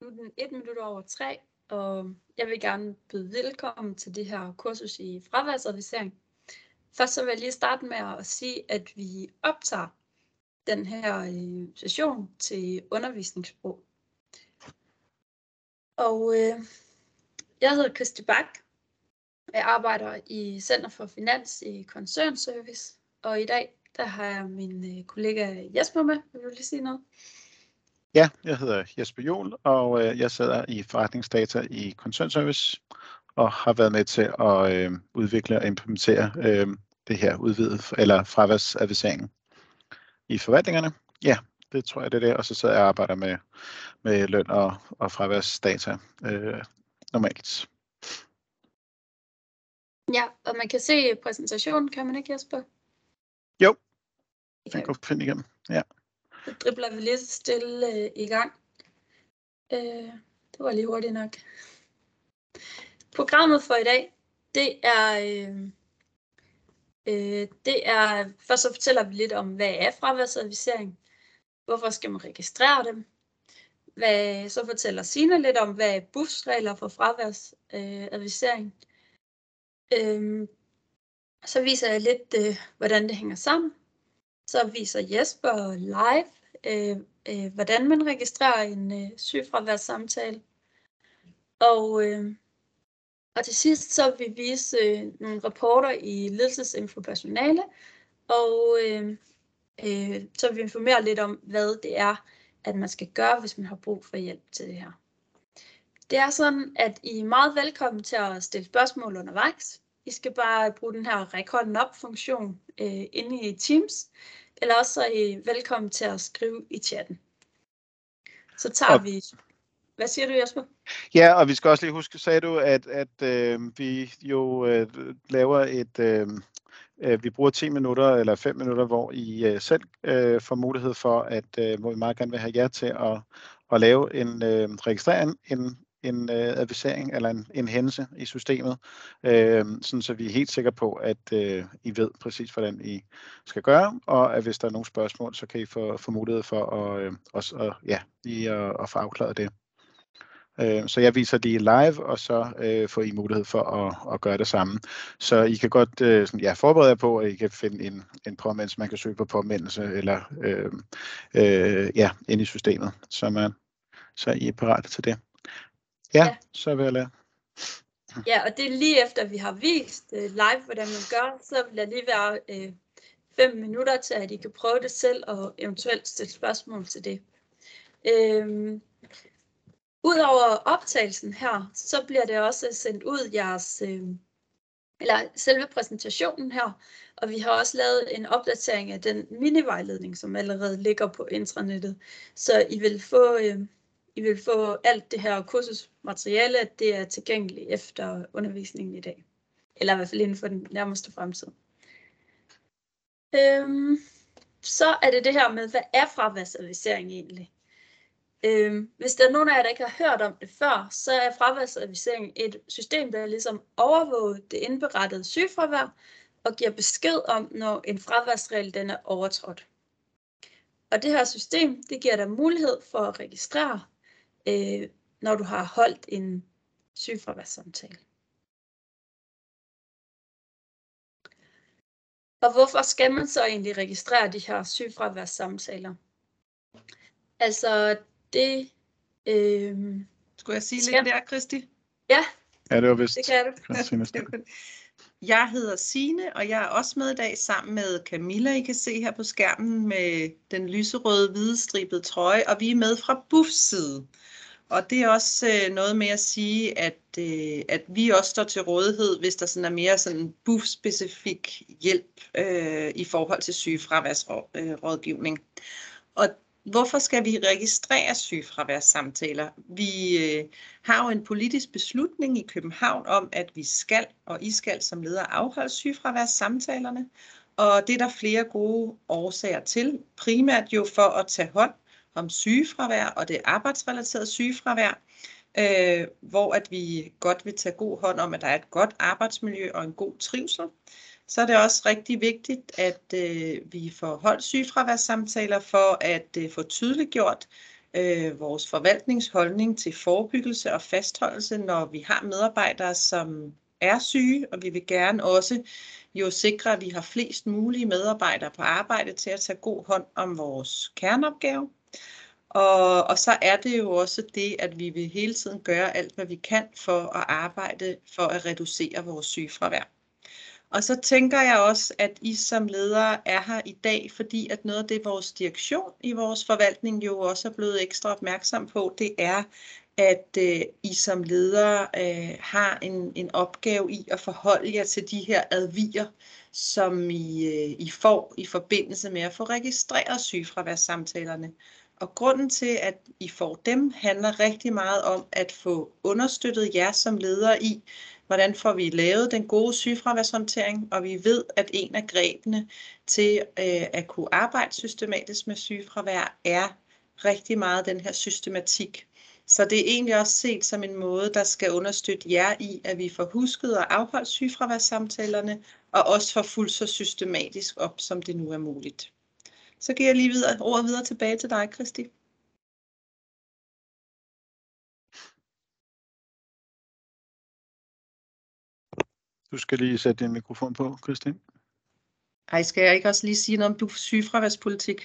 Nu er den 1 minut over 3, og jeg vil gerne byde velkommen til det her kursus i fraværsadvisering. Først så vil jeg lige starte med at sige, at vi optager den her øh, session til undervisningsbrug. Og øh, jeg hedder Kristi Bak. Jeg arbejder i Center for Finans i Koncernservice, og i dag der har jeg min øh, kollega Jesper med. Vil du lige sige noget? Ja, jeg hedder Jesper Jol, og øh, jeg sidder i forretningsdata i Koncernservice og har været med til at øh, udvikle og implementere øh, det her udvidet eller fraværsadviseringen i forvaltningerne. Ja, det tror jeg, det er det. Og så sidder jeg og arbejder med, med løn og, og fraværsdata øh, normalt. Ja, og man kan se præsentationen, kan man ikke, Jesper? Jo, den kan finde igennem. Ja. Så dribler vi lidt stille øh, i gang. Øh, det var lige hurtigt nok. Programmet for i dag, det er, øh, øh, det er, først så fortæller vi lidt om, hvad er fraværsadvisering, hvorfor skal man registrere dem, hvad, så fortæller Sina lidt om, hvad er busregler for fraværsadvisering. Øh, så viser jeg lidt, øh, hvordan det hænger sammen. Så viser Jesper live, øh, øh, hvordan man registrerer en øh, sygefraværssamtale. Og, øh, og til sidst så vil vi vise øh, nogle rapporter i ledelsesinfo personale, og øh, øh, så vil vi informere lidt om, hvad det er, at man skal gøre, hvis man har brug for hjælp til det her. Det er sådan, at I er meget velkommen til at stille spørgsmål undervejs. I skal bare bruge den her hånden op funktion øh, inde i Teams, eller også så er I velkommen til at skrive i chatten. Så tager og, vi... Hvad siger du, Jesper? Ja, og vi skal også lige huske, sagde du, at, at øh, vi jo øh, laver et... Øh, øh vi bruger 10 minutter eller 5 minutter, hvor I øh, selv øh, får mulighed for, at øh, hvor vi meget gerne vil have jer til at, at lave en øh, registrering, en en øh, advisering eller en, en hændelse i systemet, øh, sådan så vi er helt sikre på, at øh, I ved præcis, hvordan I skal gøre, og at hvis der er nogle spørgsmål, så kan I få, få mulighed for at, øh, også, at, ja, lige at, at få afklaret det. Øh, så jeg viser lige live, og så øh, får I mulighed for at, at gøre det samme. Så I kan godt øh, sådan, ja, forberede jer på, at I kan finde en, en påmindelse, man kan søge på påmindelse, eller øh, øh, ja, ind i systemet, så, man, så I er parate til det. Ja, ja. så vil jeg lade. Ja, og det er lige efter, vi har vist uh, live, hvordan man gør, så vil der lige være uh, fem minutter til, at I kan prøve det selv og eventuelt stille spørgsmål til det. Uh, Udover optagelsen her, så bliver det også sendt ud jeres, uh, eller selve præsentationen her, og vi har også lavet en opdatering af den mini-vejledning, som allerede ligger på intranettet, så I vil få uh, i vil få alt det her kursusmateriale, det er tilgængeligt efter undervisningen i dag. Eller i hvert fald inden for den nærmeste fremtid. Øhm, så er det det her med, hvad er fraværsadvisering egentlig? Øhm, hvis der er nogen af jer, der ikke har hørt om det før, så er fraværsadvisering et system, der ligesom overvåger det indberettede sygefravær og giver besked om, når en fraværsregel den er overtrådt. Og det her system, det giver dig mulighed for at registrere øh, når du har holdt en sygefraværssamtale. Og hvorfor skal man så egentlig registrere de her sygefraværssamtaler? Altså det... Øh, Skulle jeg sige skal... lidt der, Kristi? Ja, ja det var vist. Det kan du. Jeg hedder Sine, og jeg er også med i dag sammen med Camilla. I kan se her på skærmen med den lyserøde hvidestribede trøje, og vi er med fra Buffs side. Og det er også øh, noget med at sige, at, øh, at vi også står til rådighed, hvis der sådan er mere sådan buff-specifik hjælp øh, i forhold til sygefraværsrådgivning. Øh, og hvorfor skal vi registrere sygefraværssamtaler? Vi øh, har jo en politisk beslutning i København om, at vi skal, og I skal som leder afholde sygefraværssamtalerne. Og det er der flere gode årsager til. Primært jo for at tage hånd om sygefravær og det arbejdsrelaterede sygefravær, øh, hvor at vi godt vil tage god hånd om, at der er et godt arbejdsmiljø og en god trivsel. Så er det også rigtig vigtigt, at øh, vi får holdt sygefraværssamtaler for at øh, få tydeliggjort, øh, vores forvaltningsholdning til forebyggelse og fastholdelse, når vi har medarbejdere, som er syge, og vi vil gerne også jo sikre, at vi har flest mulige medarbejdere på arbejde til at tage god hånd om vores kerneopgave. Og, og så er det jo også det, at vi vil hele tiden gøre alt, hvad vi kan for at arbejde for at reducere vores sygefravær. Og så tænker jeg også, at I som ledere er her i dag, fordi at noget af det, vores direktion i vores forvaltning jo også er blevet ekstra opmærksom på, det er, at øh, I som ledere øh, har en, en opgave i at forholde jer til de her advier, som I, øh, I får i forbindelse med at få registreret sygefraværssamtalerne. Og grunden til, at I får dem, handler rigtig meget om at få understøttet jer som ledere i, hvordan får vi lavet den gode sygefraværshåndtering, og vi ved, at en af grebene til øh, at kunne arbejde systematisk med sygefravær er rigtig meget den her systematik. Så det er egentlig også set som en måde, der skal understøtte jer i, at vi får husket og afholdt sygefraværssamtalerne, og også får fuldt så systematisk op, som det nu er muligt. Så giver jeg lige videre, ordet videre tilbage til dig, Kristi. Du skal lige sætte din mikrofon på, Kristin. Ej, skal jeg ikke også lige sige noget om sygefraværspolitik?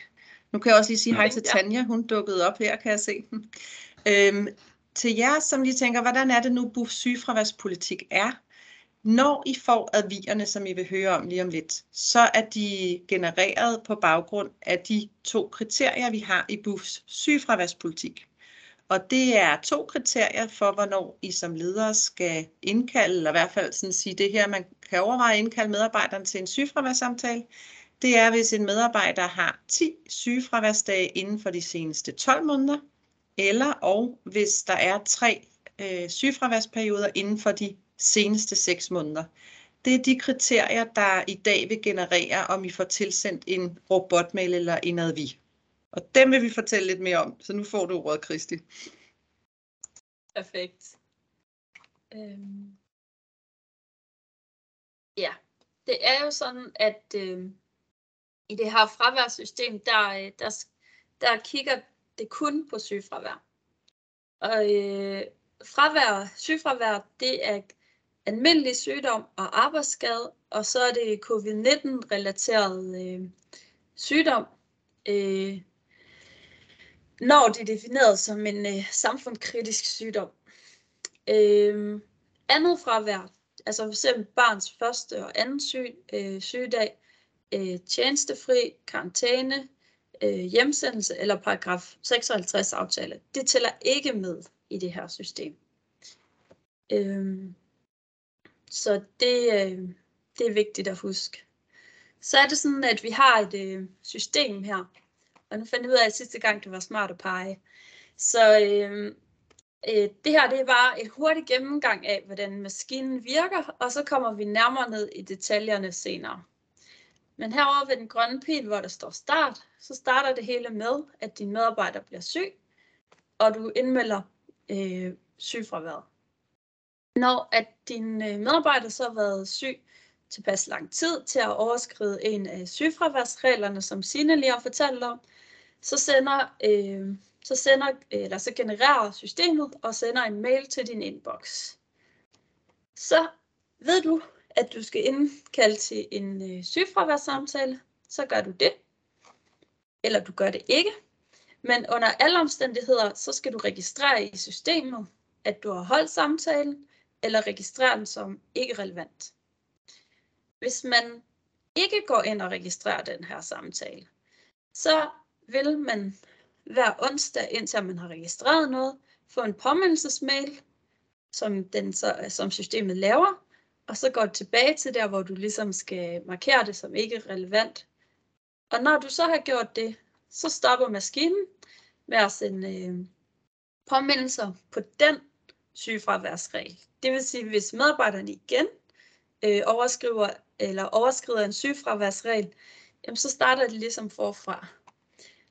Nu kan jeg også lige sige hej til Tanja, hun dukkede op her, kan jeg se. øhm, til jer, som lige tænker, hvordan er det nu, BUF sygefraværspolitik er? Når I får advierne, som I vil høre om lige om lidt, så er de genereret på baggrund af de to kriterier, vi har i BUFs sygefraværspolitik. Og det er to kriterier for, hvornår I som ledere skal indkalde, eller i hvert fald sådan sige det her, man kan overveje at indkalde medarbejderen til en sygefraværssamtale. Det er, hvis en medarbejder har 10 sygefraværsdage inden for de seneste 12 måneder, eller og hvis der er tre øh, sygefraværsperioder inden for de seneste 6 måneder. Det er de kriterier, der i dag vil generere, om I får tilsendt en robotmail eller en advi. Og dem vil vi fortælle lidt mere om, så nu får du ordet, Kristi. Perfekt. Øhm. Ja, det er jo sådan, at øh, i det her fraværssystem, der, øh, der, der kigger det kun på sygefravær. Og øh, fravær, sygefravær, det er almindelig sygdom og arbejdsskade, og så er det covid-19-relateret øh, sygdom, øh, når det er defineret som en øh, samfundskritisk sygdom. Øh, andet fravær, altså f.eks. barns første og anden syg, øh, sygedag, øh, tjenestefri, karantæne, øh, hjemsendelse eller paragraf 56 aftale, det tæller ikke med i det her system. Øh, så det, øh, det er vigtigt at huske. Så er det sådan, at vi har et øh, system her, og nu fandt jeg ud af, at sidste gang det var smart at pege. Så øh, øh, det her det er bare et hurtigt gennemgang af, hvordan maskinen virker, og så kommer vi nærmere ned i detaljerne senere. Men herover ved den grønne pil, hvor der står start, så starter det hele med, at din medarbejder bliver syg, og du indmelder øh, sygefraværet. Når at din øh, medarbejder så har været syg tilpas lang tid til at overskride en af sygefraværsreglerne, som Signe lige har fortalt om, så sender, øh, så sender eller så genererer systemet og sender en mail til din inbox. Så ved du, at du skal indkalde til en øh, sygefraværssamtale, så gør du det. Eller du gør det ikke. Men under alle omstændigheder, så skal du registrere i systemet, at du har holdt samtalen, eller registrere den som ikke relevant. Hvis man ikke går ind og registrerer den her samtale, så vil man hver onsdag, indtil man har registreret noget, få en påmindelsesmail, som, den så, som systemet laver, og så går det tilbage til der, hvor du ligesom skal markere det som ikke relevant. Og når du så har gjort det, så stopper maskinen med at sende øh, påmindelser på den sygefraværsregel. Det vil sige, hvis medarbejderne igen øh, overskriver eller overskrider en sygefraværsregel, jamen så starter det ligesom forfra.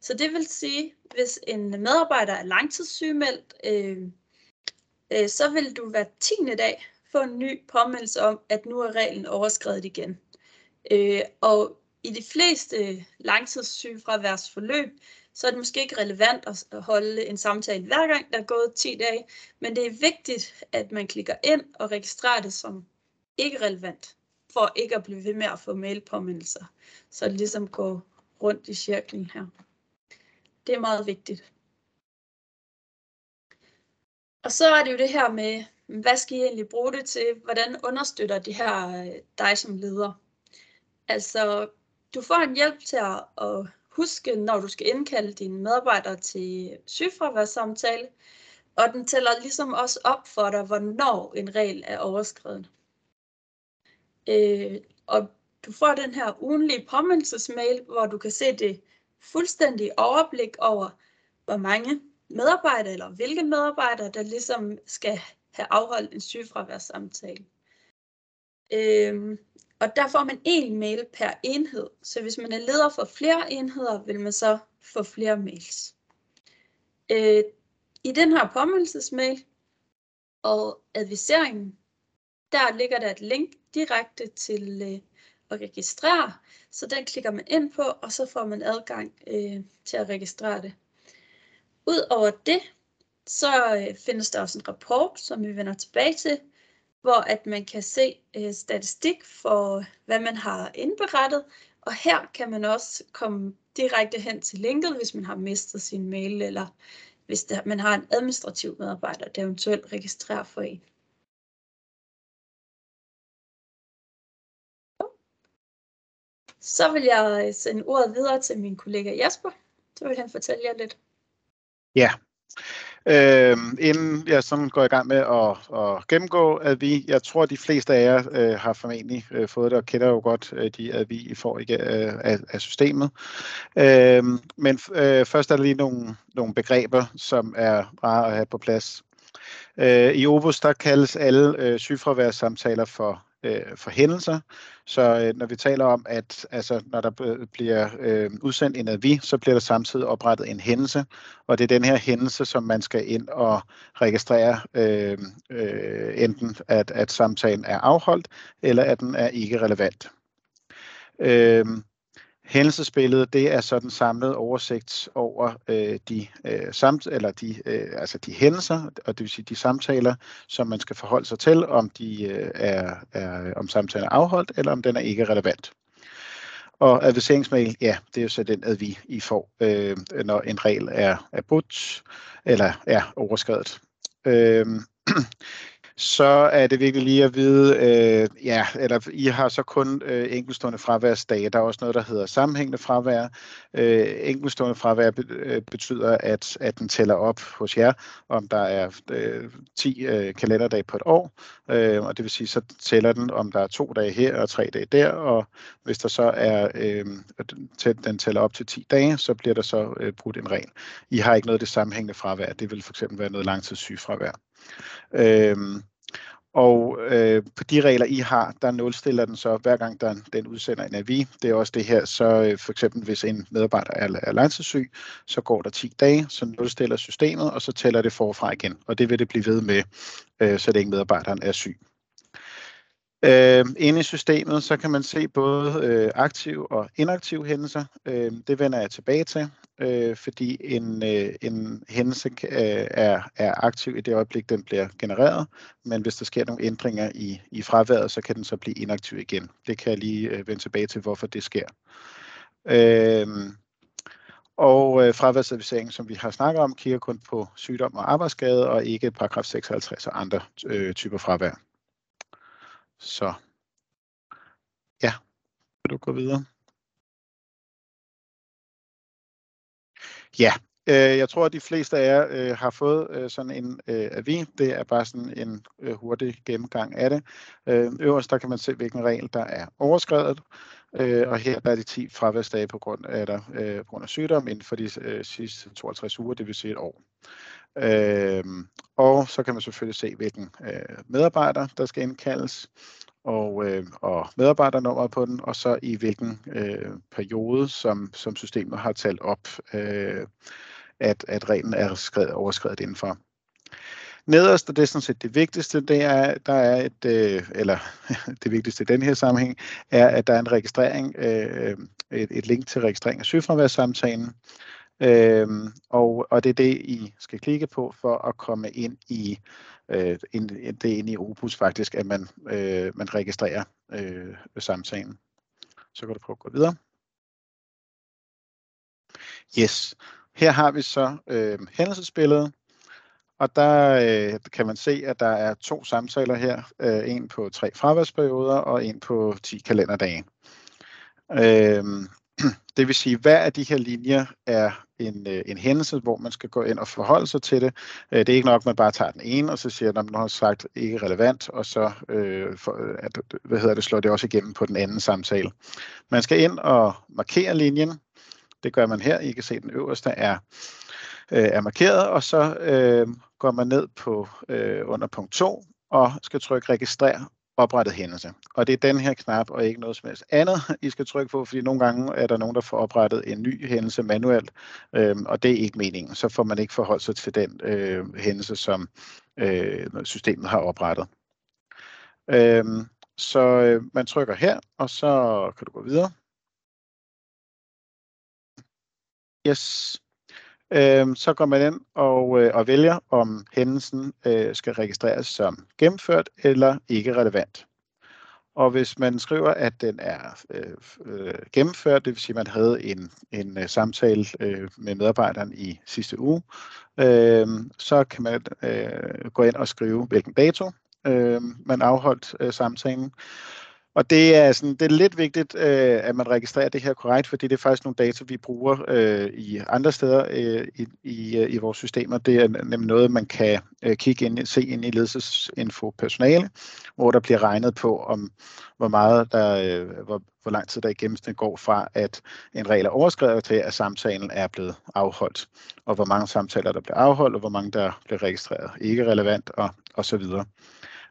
Så det vil sige, hvis en medarbejder er langtidssygemeldt, øh, øh, så vil du hver tiende dag få en ny påmeldelse om, at nu er reglen overskrevet igen. Øh, og i de fleste langtidssygefraværsforløb, så er det måske ikke relevant at holde en samtale hver gang, der er gået 10 dage, men det er vigtigt, at man klikker ind og registrerer det som ikke relevant, for ikke at blive ved med at få mailpåmindelser, så det ligesom går rundt i cirklen her. Det er meget vigtigt. Og så er det jo det her med, hvad skal I egentlig bruge det til? Hvordan understøtter det her øh, dig som leder? Altså, du får en hjælp til at, at huske, når du skal indkalde dine medarbejdere til sygefraværssamtale, og den tæller ligesom også op for dig, hvornår en regel er overskrevet. Øh, og du får den her ugenlige påmindelsesmail, hvor du kan se det fuldstændig overblik over, hvor mange medarbejdere eller hvilke medarbejdere, der ligesom skal have afholdt en sygefraværssamtale. Øhm, og der får man en mail per enhed. Så hvis man er leder for flere enheder, vil man så få flere mails. Øh, I den her påmeldelsesmail og adviseringen, der ligger der et link direkte til øh, at registrere. Så den klikker man ind på, og så får man adgang øh, til at registrere det. Udover det, så øh, findes der også en rapport, som vi vender tilbage til, hvor at man kan se øh, statistik for, hvad man har indberettet, og her kan man også komme direkte hen til linket, hvis man har mistet sin mail, eller hvis der, man har en administrativ medarbejder, der eventuelt registrerer for en. Så vil jeg sende ordet videre til min kollega Jasper. Så vil han fortælle jer lidt. Ja, Øh, inden jeg sådan går i gang med at, at gennemgå vi, jeg tror de fleste af jer øh, har formentlig øh, fået det og kender jo godt øh, de vi I får ikke, øh, af, af systemet. Øh, men øh, først er der lige nogle, nogle begreber, som er rare at have på plads. Øh, I Opus der kaldes alle øh, sygefraværssamtaler for øh, for hændelser. Så øh, når vi taler om, at altså, når der bliver øh, udsendt en avi, så bliver der samtidig oprettet en hændelse, og det er den her hændelse, som man skal ind og registrere, øh, øh, enten at, at samtalen er afholdt, eller at den er ikke relevant. Øh, Hændelsesbilledet det er sådan samlet oversigt over øh, de øh, samt eller de øh, altså de hændelser og det vil sige de samtaler som man skal forholde sig til om de øh, er, er om samtalen er afholdt eller om den er ikke relevant. Og adviseringsmail, ja, det er jo så den, at vi I får, øh, når en regel er, er brudt eller er overskrevet. Øh, så er det virkelig lige at vide, øh, ja, eller I har så kun øh, enkeltstående fraværsdage. Der er også noget, der hedder sammenhængende fravær. Øh, enkeltstående fravær øh, betyder, at, at den tæller op hos jer, om der er øh, 10 øh, kalenderdage på et år. Øh, og det vil sige, så tæller den, om der er to dage her og tre dage der. Og hvis der så er, øh, den tæller op til 10 dage, så bliver der så øh, brudt en regel. I har ikke noget af det sammenhængende fravær. Det vil for eksempel være noget langtidssygefravær. Øhm, og øh, på de regler, I har, der nulstiller den så, hver gang der, den udsender en avi. Det er også det her, så øh, for eksempel hvis en medarbejder er, er langtidssyg, så går der 10 dage, så nulstiller systemet, og så tæller det forfra igen. Og det vil det blive ved med, øh, så længe medarbejderen er syg. Øh, inde i systemet, så kan man se både øh, aktive og inaktive hændelser. Øh, det vender jeg tilbage til øh, fordi en, øh, en hændelse øh, er, er aktiv i det øjeblik, den bliver genereret, men hvis der sker nogle ændringer i, i fraværet, så kan den så blive inaktiv igen. Det kan jeg lige øh, vende tilbage til, hvorfor det sker. Øh, og øh, fraværsadvisering, som vi har snakket om, kigger kun på sygdom og arbejdsskade, og ikke paragraf 56 og andre øh, typer fravær. Så ja, vil du gå videre? Ja, øh, jeg tror, at de fleste af jer øh, har fået øh, sådan en øh, avi. Det er bare sådan en øh, hurtig gennemgang af det. Øh, øverst der kan man se, hvilken regel der er overskrevet. Øh, og her der er det 10 fraværsdage på grund af, der, øh, på grund af sygdom inden for de øh, sidste 52 uger, det vil sige et år. Øh, og så kan man selvfølgelig se, hvilken øh, medarbejder, der skal indkaldes og, øh, og medarbejdernummeret på den, og så i hvilken øh, periode, som, som systemet har talt op, øh, at, at reglen er skrevet, overskrevet indenfor. Nederst, og det er sådan set det vigtigste, det er, der er et, øh, eller det vigtigste i den her sammenhæng, er, at der er en registrering, øh, et, et link til registrering af sygefraværssamtalen. Øhm, og, og det er det, I skal klikke på for at komme ind i øh, ind, det ind i Opus faktisk, at man, øh, man registrerer øh, samtalen. Så kan du prøve at gå videre. Yes, her har vi så øh, hændelsesbilledet, og der øh, kan man se, at der er to samtaler her. Øh, en på tre fraværsperioder og en på 10 kalenderdage. Øh, det vil sige, hver af de her linjer er en, øh, en hændelse, hvor man skal gå ind og forholde sig til det. Øh, det er ikke nok, at man bare tager den ene, og så siger, at man har sagt ikke relevant, og så øh, for, øh, at, hvad hedder det, slår det også igennem på den anden samtale. Man skal ind og markere linjen. Det gør man her. I kan se, at den øverste er, øh, er markeret, og så øh, går man ned på øh, under punkt 2 og skal trykke registrer oprettet hændelse. Og det er den her knap, og ikke noget som helst andet, I skal trykke på, fordi nogle gange er der nogen, der får oprettet en ny hændelse manuelt, øh, og det er ikke meningen. Så får man ikke forholdt sig til den øh, hændelse, som øh, systemet har oprettet. Øh, så øh, man trykker her, og så kan du gå videre. Yes. Øh, så går man ind og, øh, og vælger, om hændelsen øh, skal registreres som gennemført eller ikke relevant. Og hvis man skriver, at den er øh, øh, gennemført, det vil sige, at man havde en, en øh, samtale øh, med medarbejderen i sidste uge, øh, så kan man øh, gå ind og skrive, hvilken dato øh, man afholdt øh, samtalen. Og det er, sådan, det er lidt vigtigt, øh, at man registrerer det her korrekt, fordi det er faktisk nogle data, vi bruger øh, i andre steder øh, i, i, øh, i vores systemer. Det er nemlig noget, man kan øh, kigge ind, se ind i ledelsesinfo personale, hvor der bliver regnet på, om hvor meget der, øh, hvor, hvor lang tid der i gennemsnit går fra, at en regel er overskrevet til, at samtalen er blevet afholdt, og hvor mange samtaler der bliver afholdt, og hvor mange der bliver registreret ikke relevant, og, og så videre.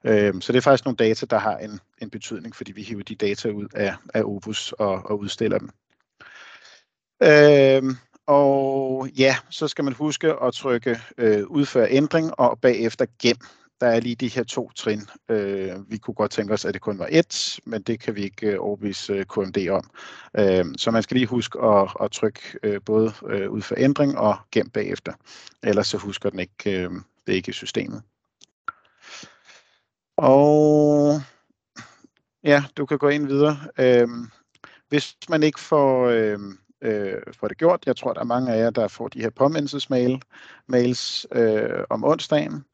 Øh, så det er faktisk nogle data, der har en, en betydning, fordi vi hiver de data ud af, af Opus og, og udstiller dem. Øh, og ja, så skal man huske at trykke øh, udfør ændring og bagefter gem. Der er lige de her to trin. Øh, vi kunne godt tænke os, at det kun var et, men det kan vi ikke øh, overbevise øh, KMD om. Øh, så man skal lige huske at, at trykke øh, både øh, udfør ændring og gem bagefter. Ellers så husker den ikke, øh, det er ikke i systemet. Og ja, du kan gå ind videre. Øhm, hvis man ikke får, øhm, øh, får det gjort, jeg tror, der er mange af jer, der får de her påmindelsesmail mails øh, om onsdagen,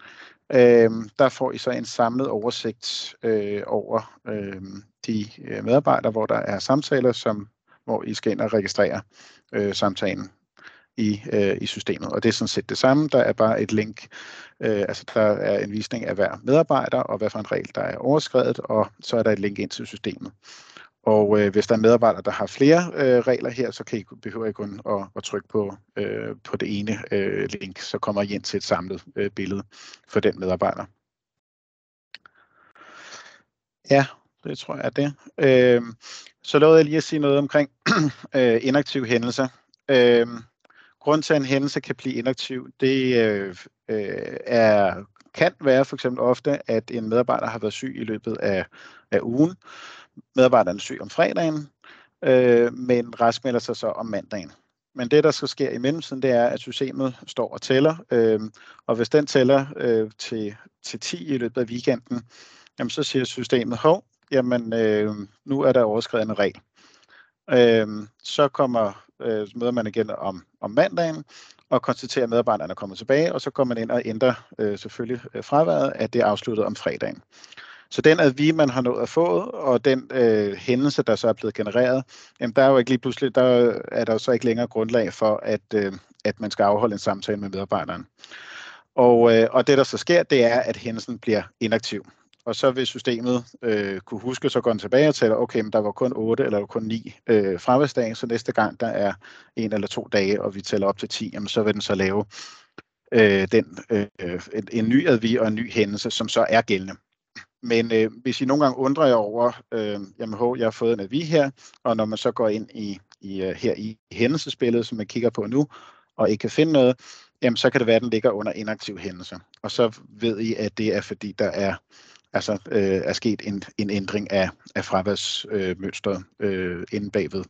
øh, der får I så en samlet oversigt øh, over øhm, øh, de medarbejdere, hvor der er samtaler, som, hvor I skal ind og registrere øh, samtalen i, øh, i systemet. Og det er sådan set det samme. Der er bare et link, øh, altså der er en visning af hver medarbejder, og hvad for en regel, der er overskrevet, og så er der et link ind til systemet. Og øh, hvis der er medarbejdere, der har flere øh, regler her, så kan I, behøver I kun at, at trykke på, øh, på det ene øh, link, så kommer I ind til et samlet øh, billede for den medarbejder. Ja, det tror jeg er det. Øh, så lovede jeg lige at sige noget omkring øh, inaktive hændelser. Øh, grund til, at en hændelse kan blive inaktiv, det øh, øh, er, kan være for eksempel ofte, at en medarbejder har været syg i løbet af, af ugen. Medarbejderen er syg om fredagen, øh, men raskmelder sig så om mandagen. Men det, der skal ske i mellemtiden, det er, at systemet står og tæller, øh, og hvis den tæller øh, til, til 10 i løbet af weekenden, jamen så siger systemet, hov, jamen øh, nu er der overskrevet en regel. Øh, så kommer øh, møder man igen om, om mandagen og konstaterer, at medarbejderne er kommet tilbage, og så går man ind og ændrer øh, selvfølgelig øh, fraværet, at det er afsluttet om fredagen. Så den vi, man har nået at få, og den øh, hændelse, der så er blevet genereret, jamen der er jo ikke lige pludselig, der er der jo så ikke længere grundlag for, at, øh, at man skal afholde en samtale med medarbejderen. Og, øh, og det, der så sker, det er, at hændelsen bliver inaktiv og så vil systemet øh, kunne huske, så går den tilbage og tæller, okay, men der var kun 8 eller kun 9 øh, fraværsdage, så næste gang der er en eller to dage, og vi tæller op til 10, jamen, så vil den så lave øh, den, øh, en, en ny advi og en ny hændelse, som så er gældende. Men øh, hvis I nogle gange undrer jer over, øh, jamen ho, jeg har fået en advi her, og når man så går ind i, i øh, her i hændelsesbilledet, som man kigger på nu, og ikke kan finde noget, jamen så kan det være, at den ligger under inaktiv hændelse. Og så ved I, at det er fordi, der er altså øh, er sket en, en ændring af, af fraværsmønstret øh, inde bagved.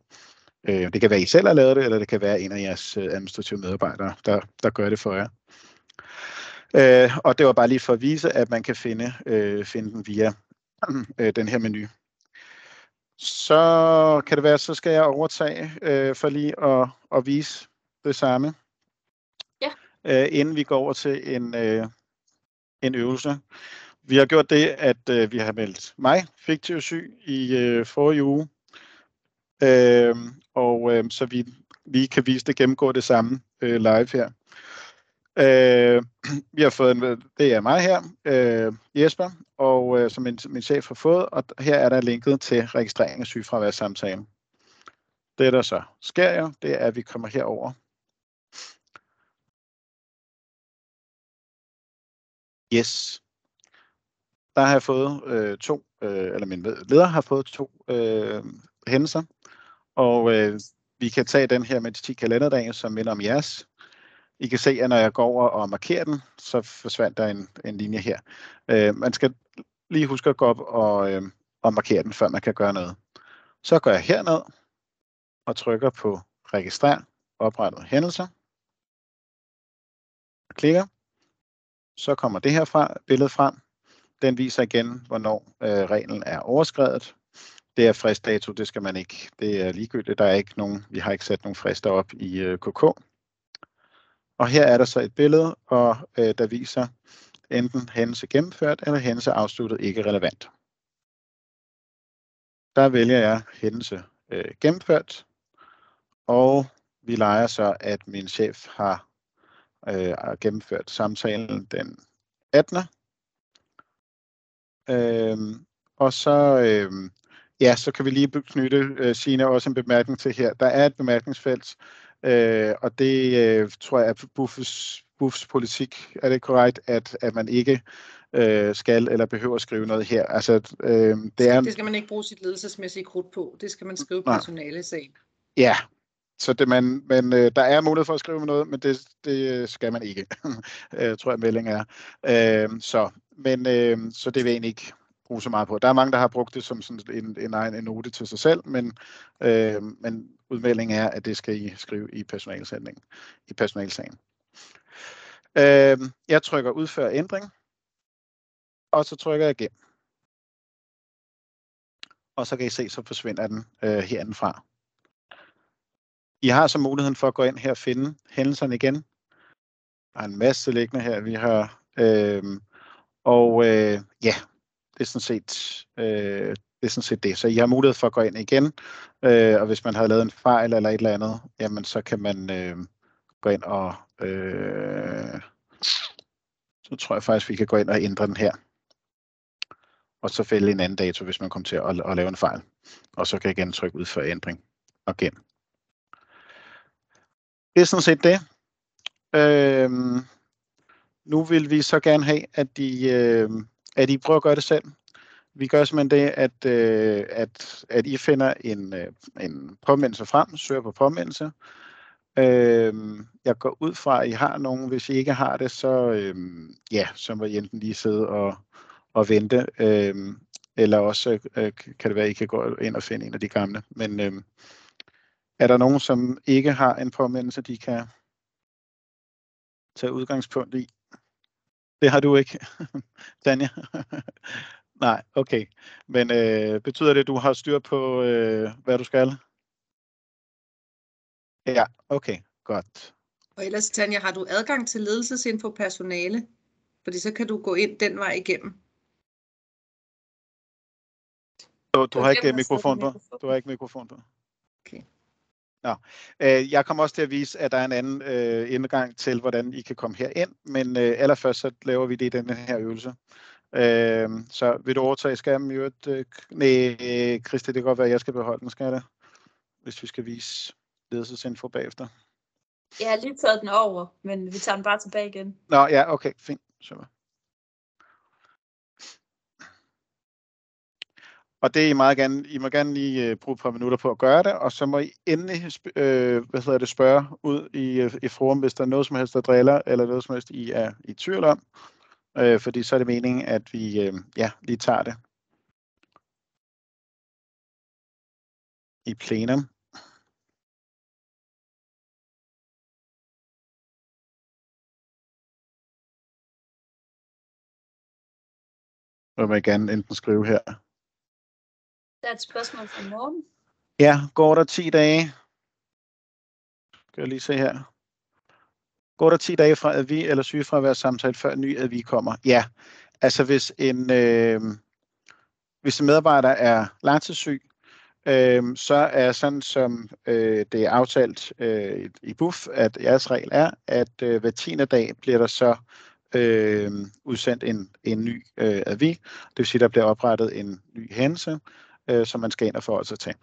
Øh, det kan være, I selv har lavet det, eller det kan være en af jeres øh, administrative medarbejdere, der, der gør det for jer. Øh, og det var bare lige for at vise, at man kan finde, øh, finde den via øh, den her menu. Så kan det være, så skal jeg overtage øh, for lige at, at vise det samme. Ja. Øh, inden vi går over til en, øh, en øvelse. Vi har gjort det, at øh, vi har meldt mig fiktiv syg i øh, forrige uge. Øh, og øh, så vi lige kan vise det gennemgå det samme øh, live her. Øh, vi har fået en, det er mig her, øh, Jesper, og øh, som min, min chef har fået, og her er der linket til registrering af sygefraværssamtalen. Det, der så sker jo, det er, at vi kommer herover. Yes. Der har jeg fået øh, to, øh, eller min leder har fået to øh, hændelser, og øh, vi kan tage den her med de 10 kalenderdage, som minder om jeres. I kan se, at når jeg går over og markerer den, så forsvandt der en, en linje her. Øh, man skal lige huske at gå op og, øh, og markere den, før man kan gøre noget. Så går jeg herned og trykker på registrer oprettet hændelser. Og klikker. Så kommer det her fra, billede frem. Den viser igen, hvornår øh, reglen er overskrevet. Det er fristdato, det skal man ikke. Det er ligegyldigt. Der er ikke nogen, vi har ikke sat nogen frister op i øh, KK. Og her er der så et billede, og øh, der viser enten hændelse gennemført eller hændelse afsluttet ikke relevant. Der vælger jeg hændelse øh, gennemført, og vi leger så, at min chef har øh, gennemført samtalen den 18. Øhm, og så, øh, ja, så kan vi lige knytte øh, Sina også en bemærkning til her. Der er et bemærkningsfelt, øh, og det øh, tror jeg er Buffs, Buffs politik. Er det korrekt, at, at man ikke øh, skal eller behøver at skrive noget her? Altså, øh, det, er, det skal man ikke bruge sit ledelsesmæssige krudt på. Det skal man skrive på sagen. Ja, så det, man, men øh, der er mulighed for at skrive noget, men det, det øh, skal man ikke, øh, tror jeg meldingen er. Øh, så, men, øh, så det vil jeg egentlig ikke bruge så meget på. Der er mange, der har brugt det som sådan en, en egen en note til sig selv, men, øh, men udmeldingen er, at det skal I skrive i personalsætningen, i personalsagen. Øh, jeg trykker udfør ændring, og så trykker jeg igen. Og så kan I se, så forsvinder den øh, herindefra. I har så muligheden for at gå ind her og finde hændelserne igen. Der er en masse liggende her, vi har. Øh, og øh, ja, det er sådan set, øh, det er sådan set det. Så I har mulighed for at gå ind igen, øh, og hvis man har lavet en fejl eller et eller andet, jamen så kan man øh, gå ind og, øh, så tror jeg faktisk, vi kan gå ind og ændre den her. Og så fælde en anden dato, hvis man kommer til at, at lave en fejl. Og så kan jeg igen trykke ud for ændring og igen. Det er sådan set det. Øh, nu vil vi så gerne have, at de, øh, at I prøver at gøre det selv. Vi gør simpelthen det, at, øh, at, at I finder en, øh, en påmindelse frem, søger på påmindelse. Øh, jeg går ud fra, at I har nogen. Hvis I ikke har det, så, øh, ja, så må I enten lige sidde og, og vente. Øh, eller også øh, kan det være, at I kan gå ind og finde en af de gamle. Men øh, er der nogen, som ikke har en påmindelse, de kan tage udgangspunkt i? Det har du ikke, Tanja? Nej, okay. Men øh, betyder det, at du har styr på, øh, hvad du skal? Ja, okay, godt. Og ellers, Tanja, har du adgang til ledelsesinfo personale? Fordi så kan du gå ind den vej igennem. Du, du har ikke mikrofon på? Du har ikke mikrofon på? Okay. Nå. Øh, jeg kommer også til at vise, at der er en anden øh, indgang til, hvordan I kan komme her ind, men øh, allerførst så laver vi det i denne her øvelse. Øh, så vil du overtage skærmen i øvrigt? Øh, nej, Christi, det kan godt være, at jeg skal beholde den, skal jeg det? Hvis vi skal vise ledelsesinfo bagefter. Jeg har lige taget den over, men vi tager den bare tilbage igen. Nå, ja, okay, fint. Super. Og det I meget gerne, I må gerne lige øh, bruge et par minutter på at gøre det, og så må I endelig øh, hvad hedder det, spørge ud i, øh, i forum, hvis der er noget som helst, der driller, eller noget som helst, I er i tvivl om. Øh, fordi så er det meningen, at vi øh, ja, lige tager det i plenum. Og man gerne enten skrive her, der er et spørgsmål fra Morten. Ja, går der 10 dage? Skal jeg lige se her. Går der 10 dage fra at vi eller sygefraværssamtale, før en ny at vi kommer? Ja, altså hvis en, øh, hvis en medarbejder er langtidssyg, øh, så er sådan som øh, det er aftalt øh, i BUF, at jeres regel er, at øh, hver 10. dag bliver der så øh, udsendt en, en ny øh, avi. Det vil sige, at der bliver oprettet en ny hændelse, øh, som man skal ind og forholde sig til.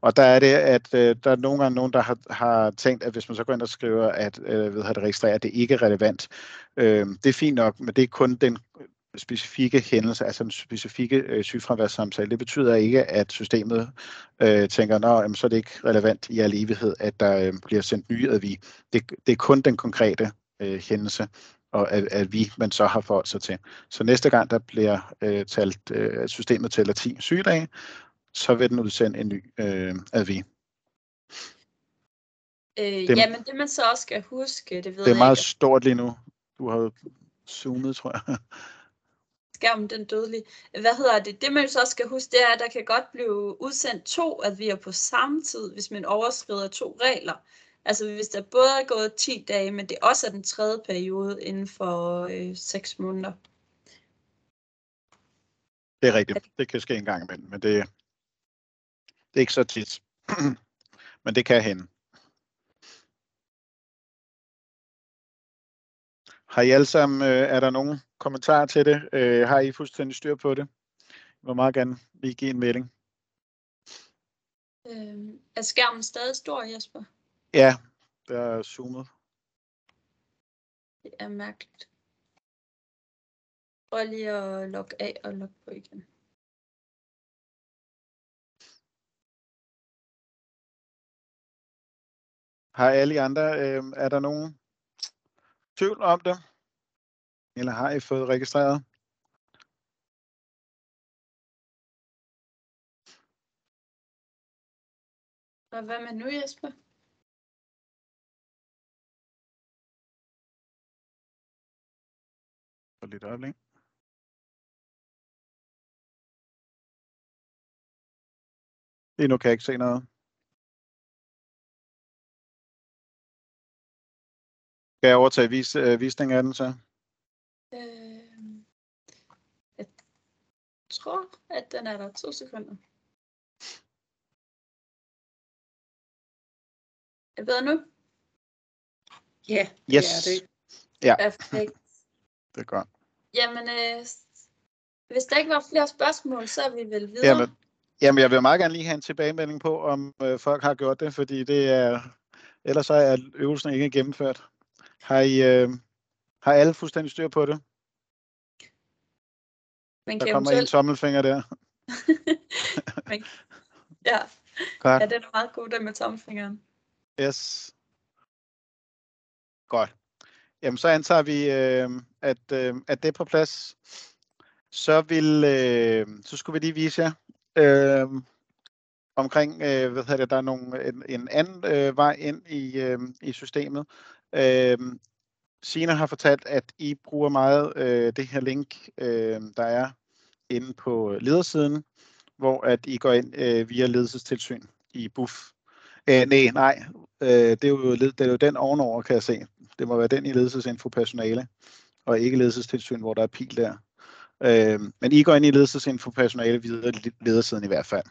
Og der er det, at øh, der er nogle gange nogen, der har, har tænkt, at hvis man så går ind og skriver, at øh, ved at registrere, at det ikke er relevant, øh, det er fint nok, men det er kun den specifikke hændelse, altså den specifikke øh, sygefraværssamtale. Det betyder ikke, at systemet øh, tænker, Nå, jamen, så er det ikke relevant i al evighed, at der øh, bliver sendt nye advi. Det, det er kun den konkrete øh, hændelse, og at, at vi man så har forholdt sig til. Så næste gang der bliver øh, talt, øh, systemet tæller 10 sygedage, så vil den udsende en ny øh, advi. Øh, Det- jamen, det man så også skal huske, det ved Det er jeg meget ikke, stort lige nu. Du har zoomet, tror jeg. skærmen den dødelige. Hvad hedder det? Det man så også skal huske, det er, at der kan godt blive udsendt to advier på samme tid, hvis man overskrider to regler. Altså hvis der både er gået 10 dage, men det også er den tredje periode inden for øh, 6 måneder. Det er rigtigt. Det kan ske en gang imellem, men det, det er ikke så tit. men det kan hende. Har I alle sammen, øh, er der nogen kommentarer til det? Øh, har I fuldstændig styr på det? Jeg vil meget gerne lige give en melding. Øh, er skærmen stadig stor, Jesper? Ja, der er zoomet. Det er mærkeligt. Prøv lige at logge af og logge på igen. Har alle andre, øh, er der nogen tvivl om det? Eller har I fået registreret? Og hvad med nu, Jesper? For lidt øjeblik. Lige nu kan jeg ikke se noget. Skal jeg overtage vis, øh, visning af den så? Øh, jeg tror, at den er der to sekunder. Er det bedre nu? Ja, Yes. det er det. Perfekt. Det er godt. Jamen, øh, hvis der ikke var flere spørgsmål, så er vi vel videre. Jamen, jamen, jeg vil meget gerne lige have en tilbagemelding på, om øh, folk har gjort det, fordi det er, ellers så er øvelsen ikke gennemført. Har, I, øh, har alle fuldstændig styr på det? Man Der kommer en tommelfinger der. Man... Ja, Godt. ja, den er meget god, den med tomfingeren. Yes. Godt. Jamen, så antager vi, øh, at, øh, at det er på plads. Så, vil, øh, så skulle vi lige vise jer øh, omkring, øh, hvad hedder det, der er nogle, en, en anden øh, vej ind i, øh, i systemet. Øh, Sina har fortalt, at I bruger meget øh, det her link, øh, der er inde på ledersiden, hvor at I går ind øh, via ledelsestilsyn i BUF. Øh, nej, nej, øh, det, er jo, det er jo den ovenover, kan jeg se. Det må være den i ledelsesinfo personale, og ikke ledelsestilsyn, hvor der er pil der. Øh, men I går ind i ledelsesinfo personale videre ledersiden i hvert fald.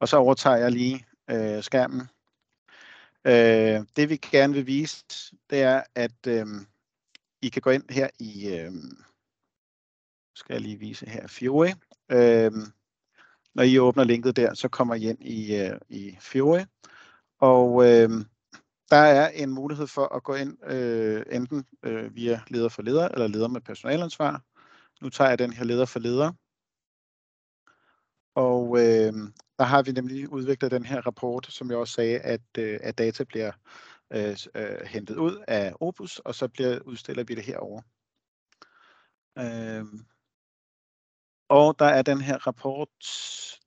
Og så overtager jeg lige øh, skærmen. Øh, det vi gerne vil vise, det er, at øh, I kan gå ind her i, øh, skal jeg lige vise her, Fiori. Øh, når I åbner linket der, så kommer I ind i, øh, i Fiori. Og øh, der er en mulighed for at gå ind øh, enten øh, via leder for leder eller leder med personalansvar. Nu tager jeg den her leder for leder. Og øh, der har vi nemlig udviklet den her rapport, som jeg også sagde, at, øh, at data bliver øh, øh, hentet ud af Opus, og så bliver udstiller vi det herover. Øh, og der er den her rapport,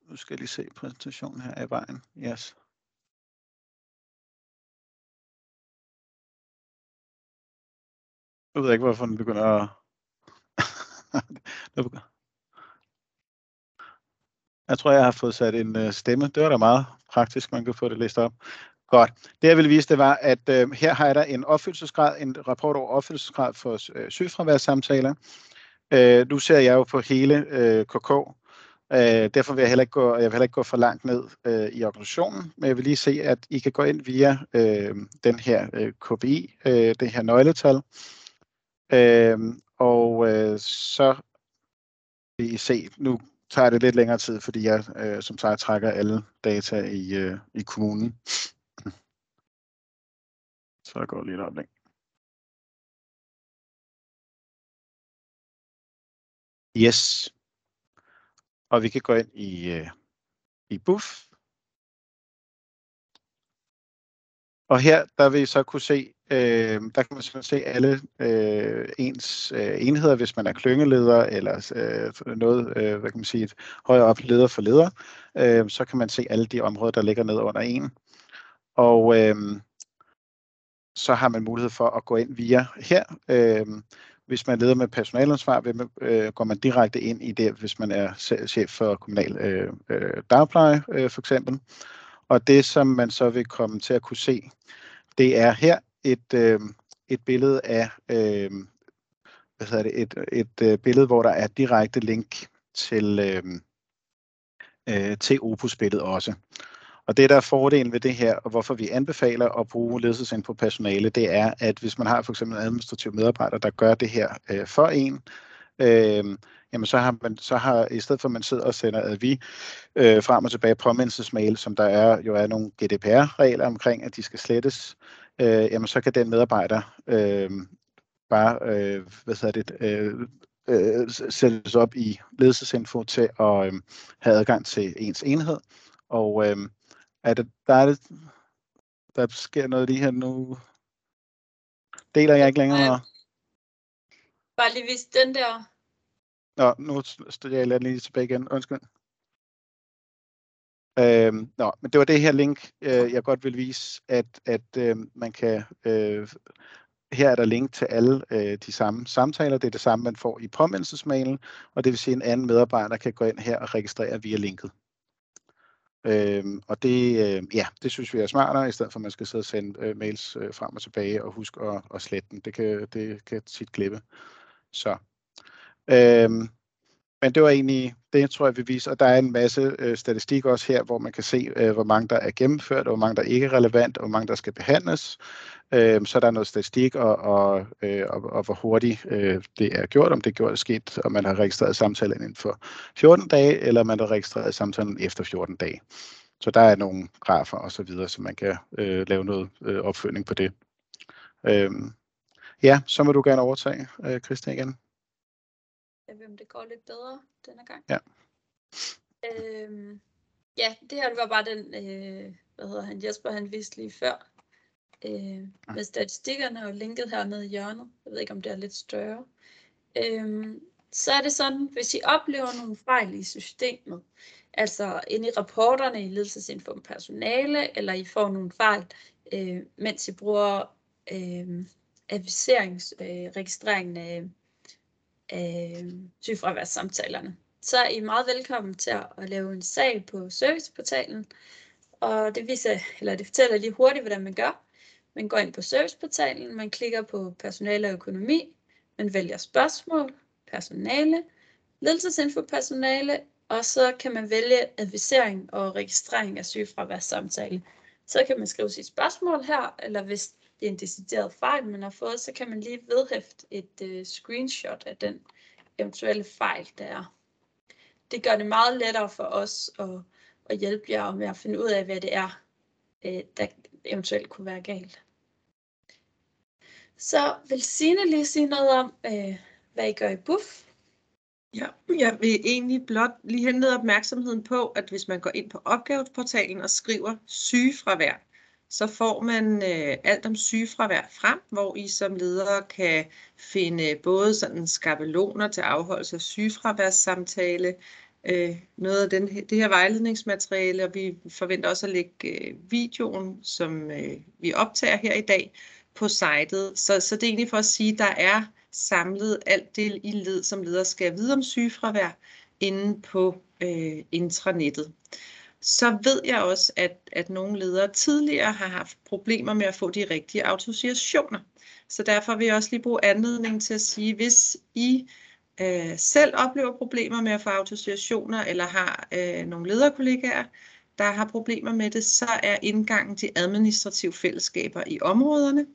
nu skal jeg lige se præsentationen her af vejen. Yes. Jeg ved ikke, hvorfor den begynder at... Jeg tror, jeg har fået sat en øh, stemme. Det var da meget praktisk, man kan få det læst op. Godt. Det jeg ville vise, det var, at øh, her har jeg der en opfyldelsesgrad, en rapport over opfyldelsesgrad for øh, sygefraværssamtaler. Øh, nu ser jeg jo på hele øh, KK, øh, derfor vil jeg heller ikke gå, jeg vil heller ikke gå for langt ned øh, i organisationen, men jeg vil lige se, at I kan gå ind via øh, den her øh, KPI, øh, det her nøgletal, øh, og øh, så vil I se, nu tager det lidt længere tid, fordi jeg øh, som sagt trækker alle data i, øh, i kommunen. Så jeg går lige et øjeblik. Yes. Og vi kan gå ind i, øh, i buff. Og her, der vil I så kunne se, øh, der kan man se alle øh, ens øh, enheder, hvis man er klyngeleder eller øh, noget, øh, hvad kan man sige, et højere op leder for leder, øh, så kan man se alle de områder, der ligger ned under en. Og øh, så har man mulighed for at gå ind via her. Øh, hvis man leder med personalansvar, man, øh, går man direkte ind i det, hvis man er chef for kommunal øh, øh, dagpleje øh, for eksempel. Og det, som man så vil komme til at kunne se, det er her et, øh, et billede af øh, hvad hedder det, et, et øh, billede, hvor der er direkte link til, øh, øh, til Opus-billedet også. Og det, der er fordelen ved det her, og hvorfor vi anbefaler at bruge ledelsesind på personale, det er, at hvis man har for eksempel en administrativ medarbejder, der gør det her øh, for en, øh, jamen så har man, så har, i stedet for at man sidder og sender at vi øh, frem og tilbage påmindelsesmail, som der er, jo er nogle GDPR-regler omkring, at de skal slettes, øh, jamen så kan den medarbejder øh, bare, øh, hvad hedder det, øh, øh, sættes op i ledelsesinfo til at øh, have adgang til ens enhed. Og øh, er det, der, er det, der sker noget lige her nu. Deler jeg ikke længere? Bare lige vis den der. Nå, nu står jeg lige tilbage igen. Undskyld. Øhm, nå, men det var det her link, øh, jeg godt vil vise, at, at øh, man kan... Øh, her er der link til alle øh, de samme samtaler. Det er det samme, man får i påmindelsesmailen, og det vil sige, at en anden medarbejder kan gå ind her og registrere via linket. Øhm, og det, øh, ja, det synes vi er smartere, i stedet for at man skal sidde og sende øh, mails øh, frem og tilbage og huske at, at slette den. Det kan, det kan tit glippe. Så. Øhm, men det var egentlig det, tror jeg, vi viser. Og der er en masse øh, statistik også her, hvor man kan se, øh, hvor mange der er gennemført, og hvor mange der ikke er relevant, og hvor mange der skal behandles. Øh, så der er noget statistik, og, og, øh, og, og hvor hurtigt øh, det er gjort, om det er gjort sket, om man har registreret samtalen inden for 14 dage, eller man har registreret samtalen efter 14 dage. Så der er nogle grafer og så videre, så man kan øh, lave noget øh, opfølgning på det. Øh, ja, så må du gerne overtage, øh, Christian, igen. Jeg ved, om det går lidt bedre denne gang. Ja. Øhm, ja, det her det var bare den, øh, hvad hedder han, Jesper, han viste lige før, øh, med statistikkerne og linket hernede i hjørnet. Jeg ved ikke, om det er lidt større. Øh, så er det sådan, hvis I oplever nogle fejl i systemet, altså inde i rapporterne i ledelsesinfo personale, eller I får nogle fejl, øh, mens I bruger øh, aviseringsregistreringen øh, af, øh, sygefraværssamtalerne, så er I meget velkommen til at, lave en sag på serviceportalen, og det viser, eller det fortæller lige hurtigt, hvordan man gør. Man går ind på serviceportalen, man klikker på personale og økonomi, man vælger spørgsmål, personale, ledelsesinfo personale, og så kan man vælge advisering og registrering af sygefraværssamtale. Så kan man skrive sit spørgsmål her, eller hvis en decideret fejl, man har fået, så kan man lige vedhæfte et øh, screenshot af den eventuelle fejl, der er. Det gør det meget lettere for os at, at hjælpe jer med at finde ud af, hvad det er, øh, der eventuelt kunne være galt. Så vil Signe lige sige noget om, øh, hvad I gør i BUF? Ja, jeg vil egentlig blot lige henlede opmærksomheden på, at hvis man går ind på opgaveportalen og skriver sygefravær, så får man øh, alt om sygefravær frem, hvor I som ledere kan finde både sådan skabeloner til afholdelse af sygefraværssamtale, øh, noget af den, det her vejledningsmateriale, og vi forventer også at lægge øh, videoen, som øh, vi optager her i dag, på sitet. Så, så det er egentlig for at sige, at der er samlet alt det i led, som leder skal vide om sygefravær inde på øh, intranettet. Så ved jeg også, at, at nogle ledere tidligere har haft problemer med at få de rigtige autorisationsjoner. Så derfor vil jeg også lige bruge anledningen til at sige, hvis I øh, selv oplever problemer med at få autorisationer, eller har øh, nogle lederkollegaer, der har problemer med det, så er indgangen til administrative fællesskaber i områderne.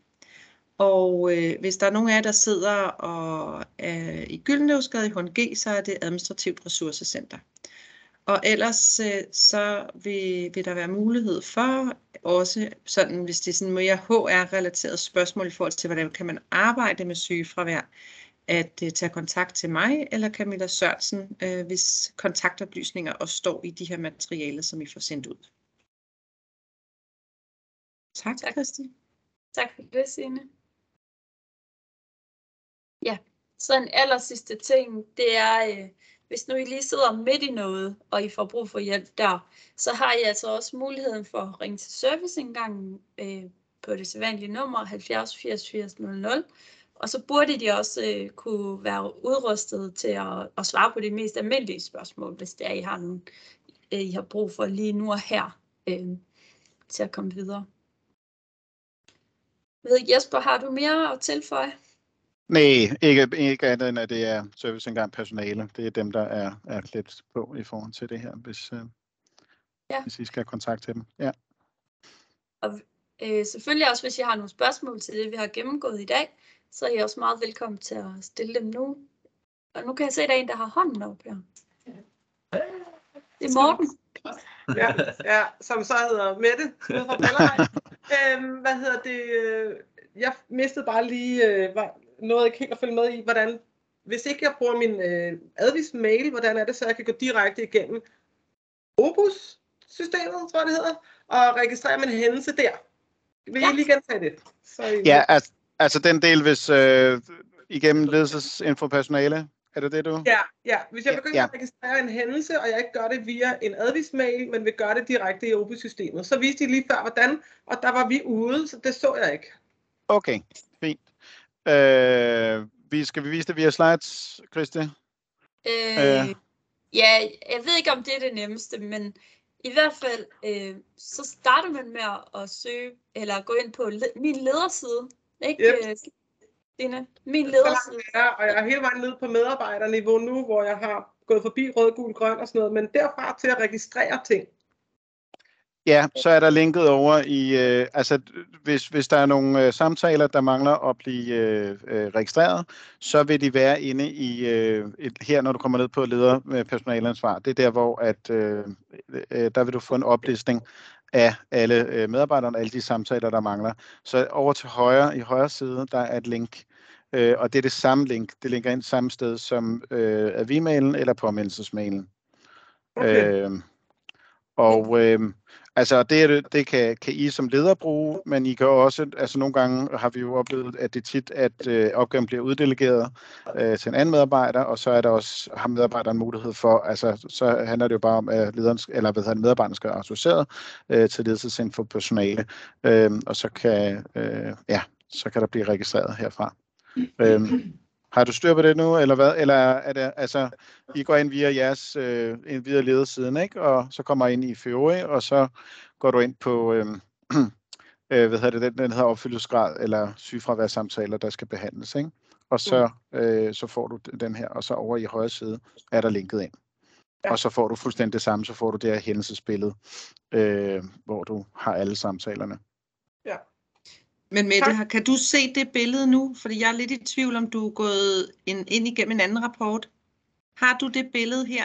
Og øh, hvis der er nogen af jer, der sidder og øh, i Gyldenløvsgade i HNG, så er det Administrativt Ressourcecenter. Og ellers øh, så vil, vil der være mulighed for også, sådan, hvis det er sådan mere HR-relateret spørgsmål i forhold til, hvordan kan man arbejde med sygefravær, at uh, tage kontakt til mig eller Camilla Sørensen, uh, hvis kontaktoplysninger også står i de her materialer, som I får sendt ud. Tak, tak. Christi. Tak for det, Signe. Ja, så en aller sidste ting, det er, øh, hvis nu I lige sidder midt i noget, og I får brug for hjælp der, så har I altså også muligheden for at ringe til serviceindgangen øh, på det sædvanlige nummer 70 80 80 00, og så burde de også øh, kunne være udrustet til at, at svare på de mest almindelige spørgsmål, hvis det er, I har, nogle, øh, I har brug for lige nu og her øh, til at komme videre. Jeg ved Jesper, har du mere at tilføje? Nej, ikke, ikke andet end at det er serviceindgang personale. Det er dem, der er, er lidt på i forhold til det her, hvis, øh, ja. hvis I skal have kontakt til dem. Ja. Og øh, selvfølgelig også, hvis I har nogle spørgsmål til det, vi har gennemgået i dag, så er I også meget velkommen til at stille dem nu. Og nu kan jeg se, at der er en, der har hånden op her. Det er Morten. Ja, ja som så hedder Mette fra øhm, Hvad hedder det? Øh, jeg mistede bare lige, øh, var, noget ikke helt at følge med i, hvordan, hvis ikke jeg bruger min øh, advis-mail, hvordan er det så, jeg kan gå direkte igennem Opus-systemet, tror jeg det hedder, og registrere min hændelse der. Vil ja. I lige gentage det? Så, ja, altså, Altså den del, hvis øh, igennem ledelsesinfopersonale, er det det, du? Ja, ja. Hvis jeg begynder ja. at registrere en hændelse, og jeg ikke gør det via en advis-mail, men vil gøre det direkte i OP-systemet, så viste de lige før, hvordan, og der var vi ude, så det så jeg ikke. Okay, fint. Øh, vi, skal vi vise det via slides, Christi? Øh, øh. Ja, jeg ved ikke, om det er det nemmeste, men i hvert fald, øh, så starter man med at søge, eller gå ind på le- min lederside, ikke, yep. Øh, Dina? Min lederside. Ja, og jeg er hele vejen nede på medarbejderniveau nu, hvor jeg har gået forbi rød, gul, grøn og sådan noget, men derfra til at registrere ting. Ja, så er der linket over i, øh, altså hvis, hvis der er nogle øh, samtaler, der mangler at blive øh, øh, registreret, så vil de være inde i, øh, et, her når du kommer ned på leder med personalansvar. Det er der, hvor at, øh, øh, der vil du få en oplistning af alle øh, medarbejderne, alle de samtaler, der mangler. Så over til højre, i højre side, der er et link, øh, og det er det samme link. Det linker ind samme sted som øh, avi-mailen eller påmindelsesmailen. Okay. Øh, og øh, altså det, det kan, kan I som leder bruge, men I kan også, altså nogle gange har vi jo oplevet, at det tit, at øh, opgaven bliver uddelegeret øh, til en anden medarbejder, og så er der også, har medarbejderen mulighed for, altså så handler det jo bare om, at lederen, eller hvad hedder medarbejderen skal være associeret øh, til ledelsesinfo for personale, øh, og så kan, øh, ja, så kan der blive registreret herfra. Øh, har du styr på det nu, eller hvad? Eller er det, altså, I går ind via jeres øh, via ledersiden, ikke? Og så kommer I ind i Fiori, og så går du ind på, øh, øh, hvad hedder det, den, den hedder opfyldelsesgrad, eller sygefraværssamtaler, der skal behandles, ikke? Og så, øh, så får du den her, og så over i højre side er der linket ind. Ja. Og så får du fuldstændig det samme, så får du det her hændelsesbillede, øh, hvor du har alle samtalerne. Men Mette, tak. kan du se det billede nu? Fordi jeg er lidt i tvivl, om du er gået ind, ind igennem en anden rapport. Har du det billede her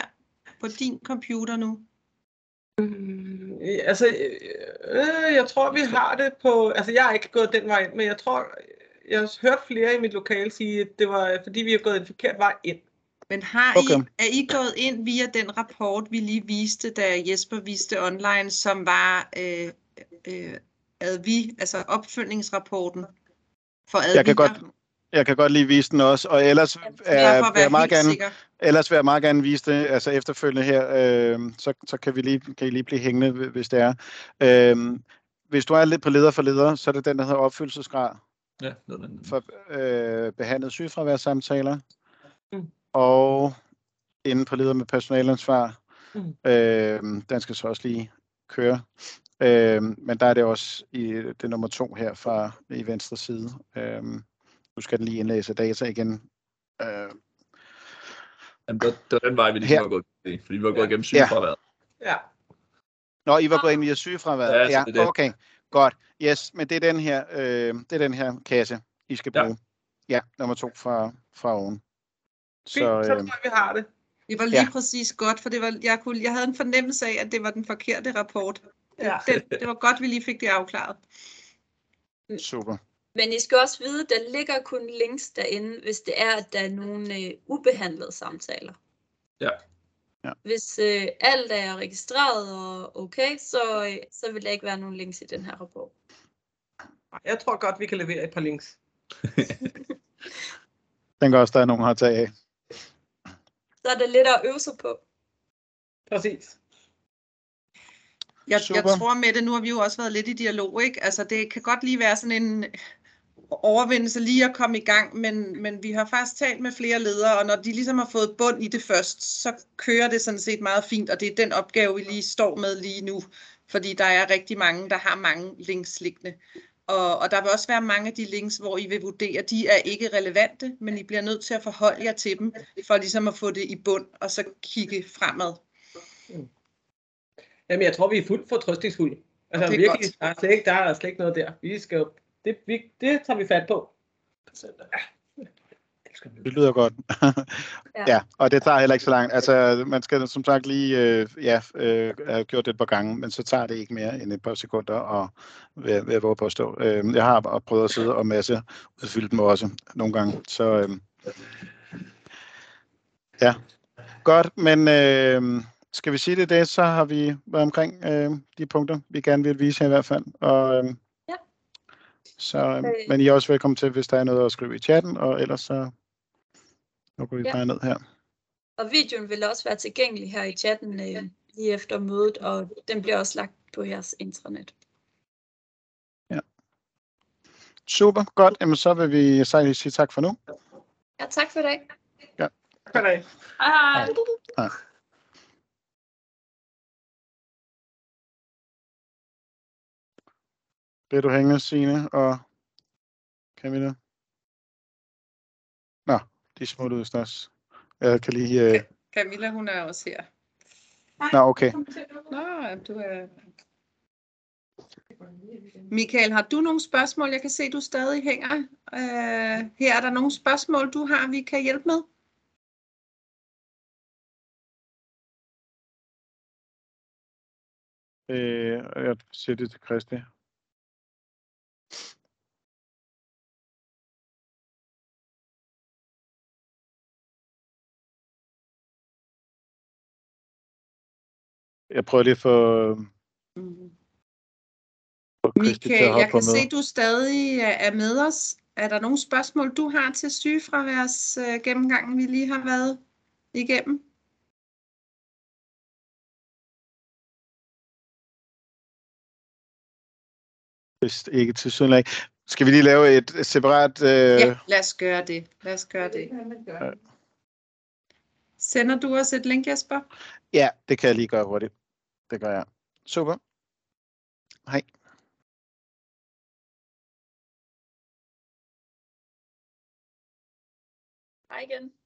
på din computer nu? Mm, altså, øh, jeg tror, vi har det på... Altså, jeg har ikke gået den vej ind, men jeg tror, jeg har hørt flere i mit lokale sige, at det var, fordi vi har gået en forkert vej ind. Men har okay. I, er I gået ind via den rapport, vi lige viste, da Jesper viste online, som var øh, øh, ADVI, altså opfølgningsrapporten for ADVI. Jeg kan godt, jeg kan godt lige vise den også, og ellers, er, vil jeg meget gerne, ellers vil jeg meget gerne vise det, altså efterfølgende her, øh, så, så kan, vi lige, kan I lige blive hængende, hvis det er. Øh, hvis du er lidt på leder for leder, så er det den, der hedder opfyldelsesgrad. Ja, det er den. For øh, behandlet sygefraværssamtaler. Mm. Og inde på leder med personalansvar. Mm. Øh, den skal så også lige køre. Øh, men der er det også i det nummer to her fra i venstre side. Øh, nu skal den lige indlæse data igen. Øh, Jamen, det, det var den vej, vi ligesom Her. var gået, i, fordi vi var gået Ja. igennem sygefraværet. Ja. Nå, I var gået ind via sygefraværet? Ja, så ja det er det. okay. Godt. Yes, men det er den her, øh, det er den her kasse, I skal Ja. bruge. Ja, nummer to fra, fra oven. Fint, Så, så, øh, vi har det. Det var lige Ja. ja. præcis godt, for det var, jeg, kunne, jeg havde en fornemmelse af, at det var den forkerte rapport. Ja. Den, det var godt, vi lige fik det afklaret. super. Men I skal også vide, der ligger kun links derinde, hvis det er, at der er nogle øh, ubehandlede samtaler. Ja. Ja. Hvis øh, alt er registreret og okay, så, øh, så vil der ikke være nogen links i den her rapport. Jeg tror godt, vi kan levere et par links. Den kan også, der er nogen, der har taget af. Så er det lidt at øve sig på. Præcis. Jeg, jeg tror med det, nu har vi jo også været lidt i dialog, ikke? Altså det kan godt lige være sådan en overvindelse lige at komme i gang, men, men vi har faktisk talt med flere ledere, og når de ligesom har fået bund i det først, så kører det sådan set meget fint, og det er den opgave, vi lige står med lige nu, fordi der er rigtig mange, der har mange links liggende. Og, og der vil også være mange af de links, hvor I vil vurdere, de er ikke relevante, men I bliver nødt til at forholde jer til dem, for ligesom at få det i bund, og så kigge fremad. Jamen, jeg tror, vi er fuldt fortrøstningsfulde. Altså, Det er virkelig, godt. der er, slet ikke, der er slet ikke noget der. Vi skal jo, det, vi, det tager vi fat på. Det lyder godt. ja. Ja. ja, og det tager heller ikke så langt. Altså, man skal som sagt lige øh, ja, øh, have gjort det et par gange, men så tager det ikke mere end et par sekunder, jeg våge på at stå. Øh, jeg har bare prøvet at sidde og masse udfylde dem også nogle gange. Så øh, ja, godt, men øh, skal vi sige det det, så har vi været omkring øh, de punkter, vi gerne vil vise her i hvert fald. Og, øh, Ja. Så, øh, Øh. men I er også velkommen til, hvis der er noget at skrive i chatten, og ellers så lukker vi Ja. bare ned her. Og videoen vil også være tilgængelig her i chatten øh, lige efter mødet, og den bliver også lagt på jeres intranet. Super, godt. Jamen, så vil vi sige tak for nu. Ja, tak for i dag. Tak for det. Hej. Hej. Bliver du hængende, Signe og Camilla? Nå, de smuttet ud også. Jeg kan lige... Øh... Camilla, hun er også her. Nå, okay. Nå, du er... Michael, har du nogle spørgsmål? Jeg kan se, du stadig hænger. Øh, her er der nogle spørgsmål, du har, vi kan hjælpe med? Øh, jeg siger det til Christi. Jeg prøver lige Christi til Michael, jeg kan med. se, du stadig er med os. Er der nogle spørgsmål, du har til sygefraværs øh, gennemgangen, vi lige har været igennem? Hvis ikke til Sønderlag. Skal vi lige lave et separat... Øh... Ja, lad os gøre det. Lad os gøre det. Sender du os et link, Jesper? ja, det kan jeg lige gøre hurtigt. Det gør jeg. Super. Hej. Hej igen.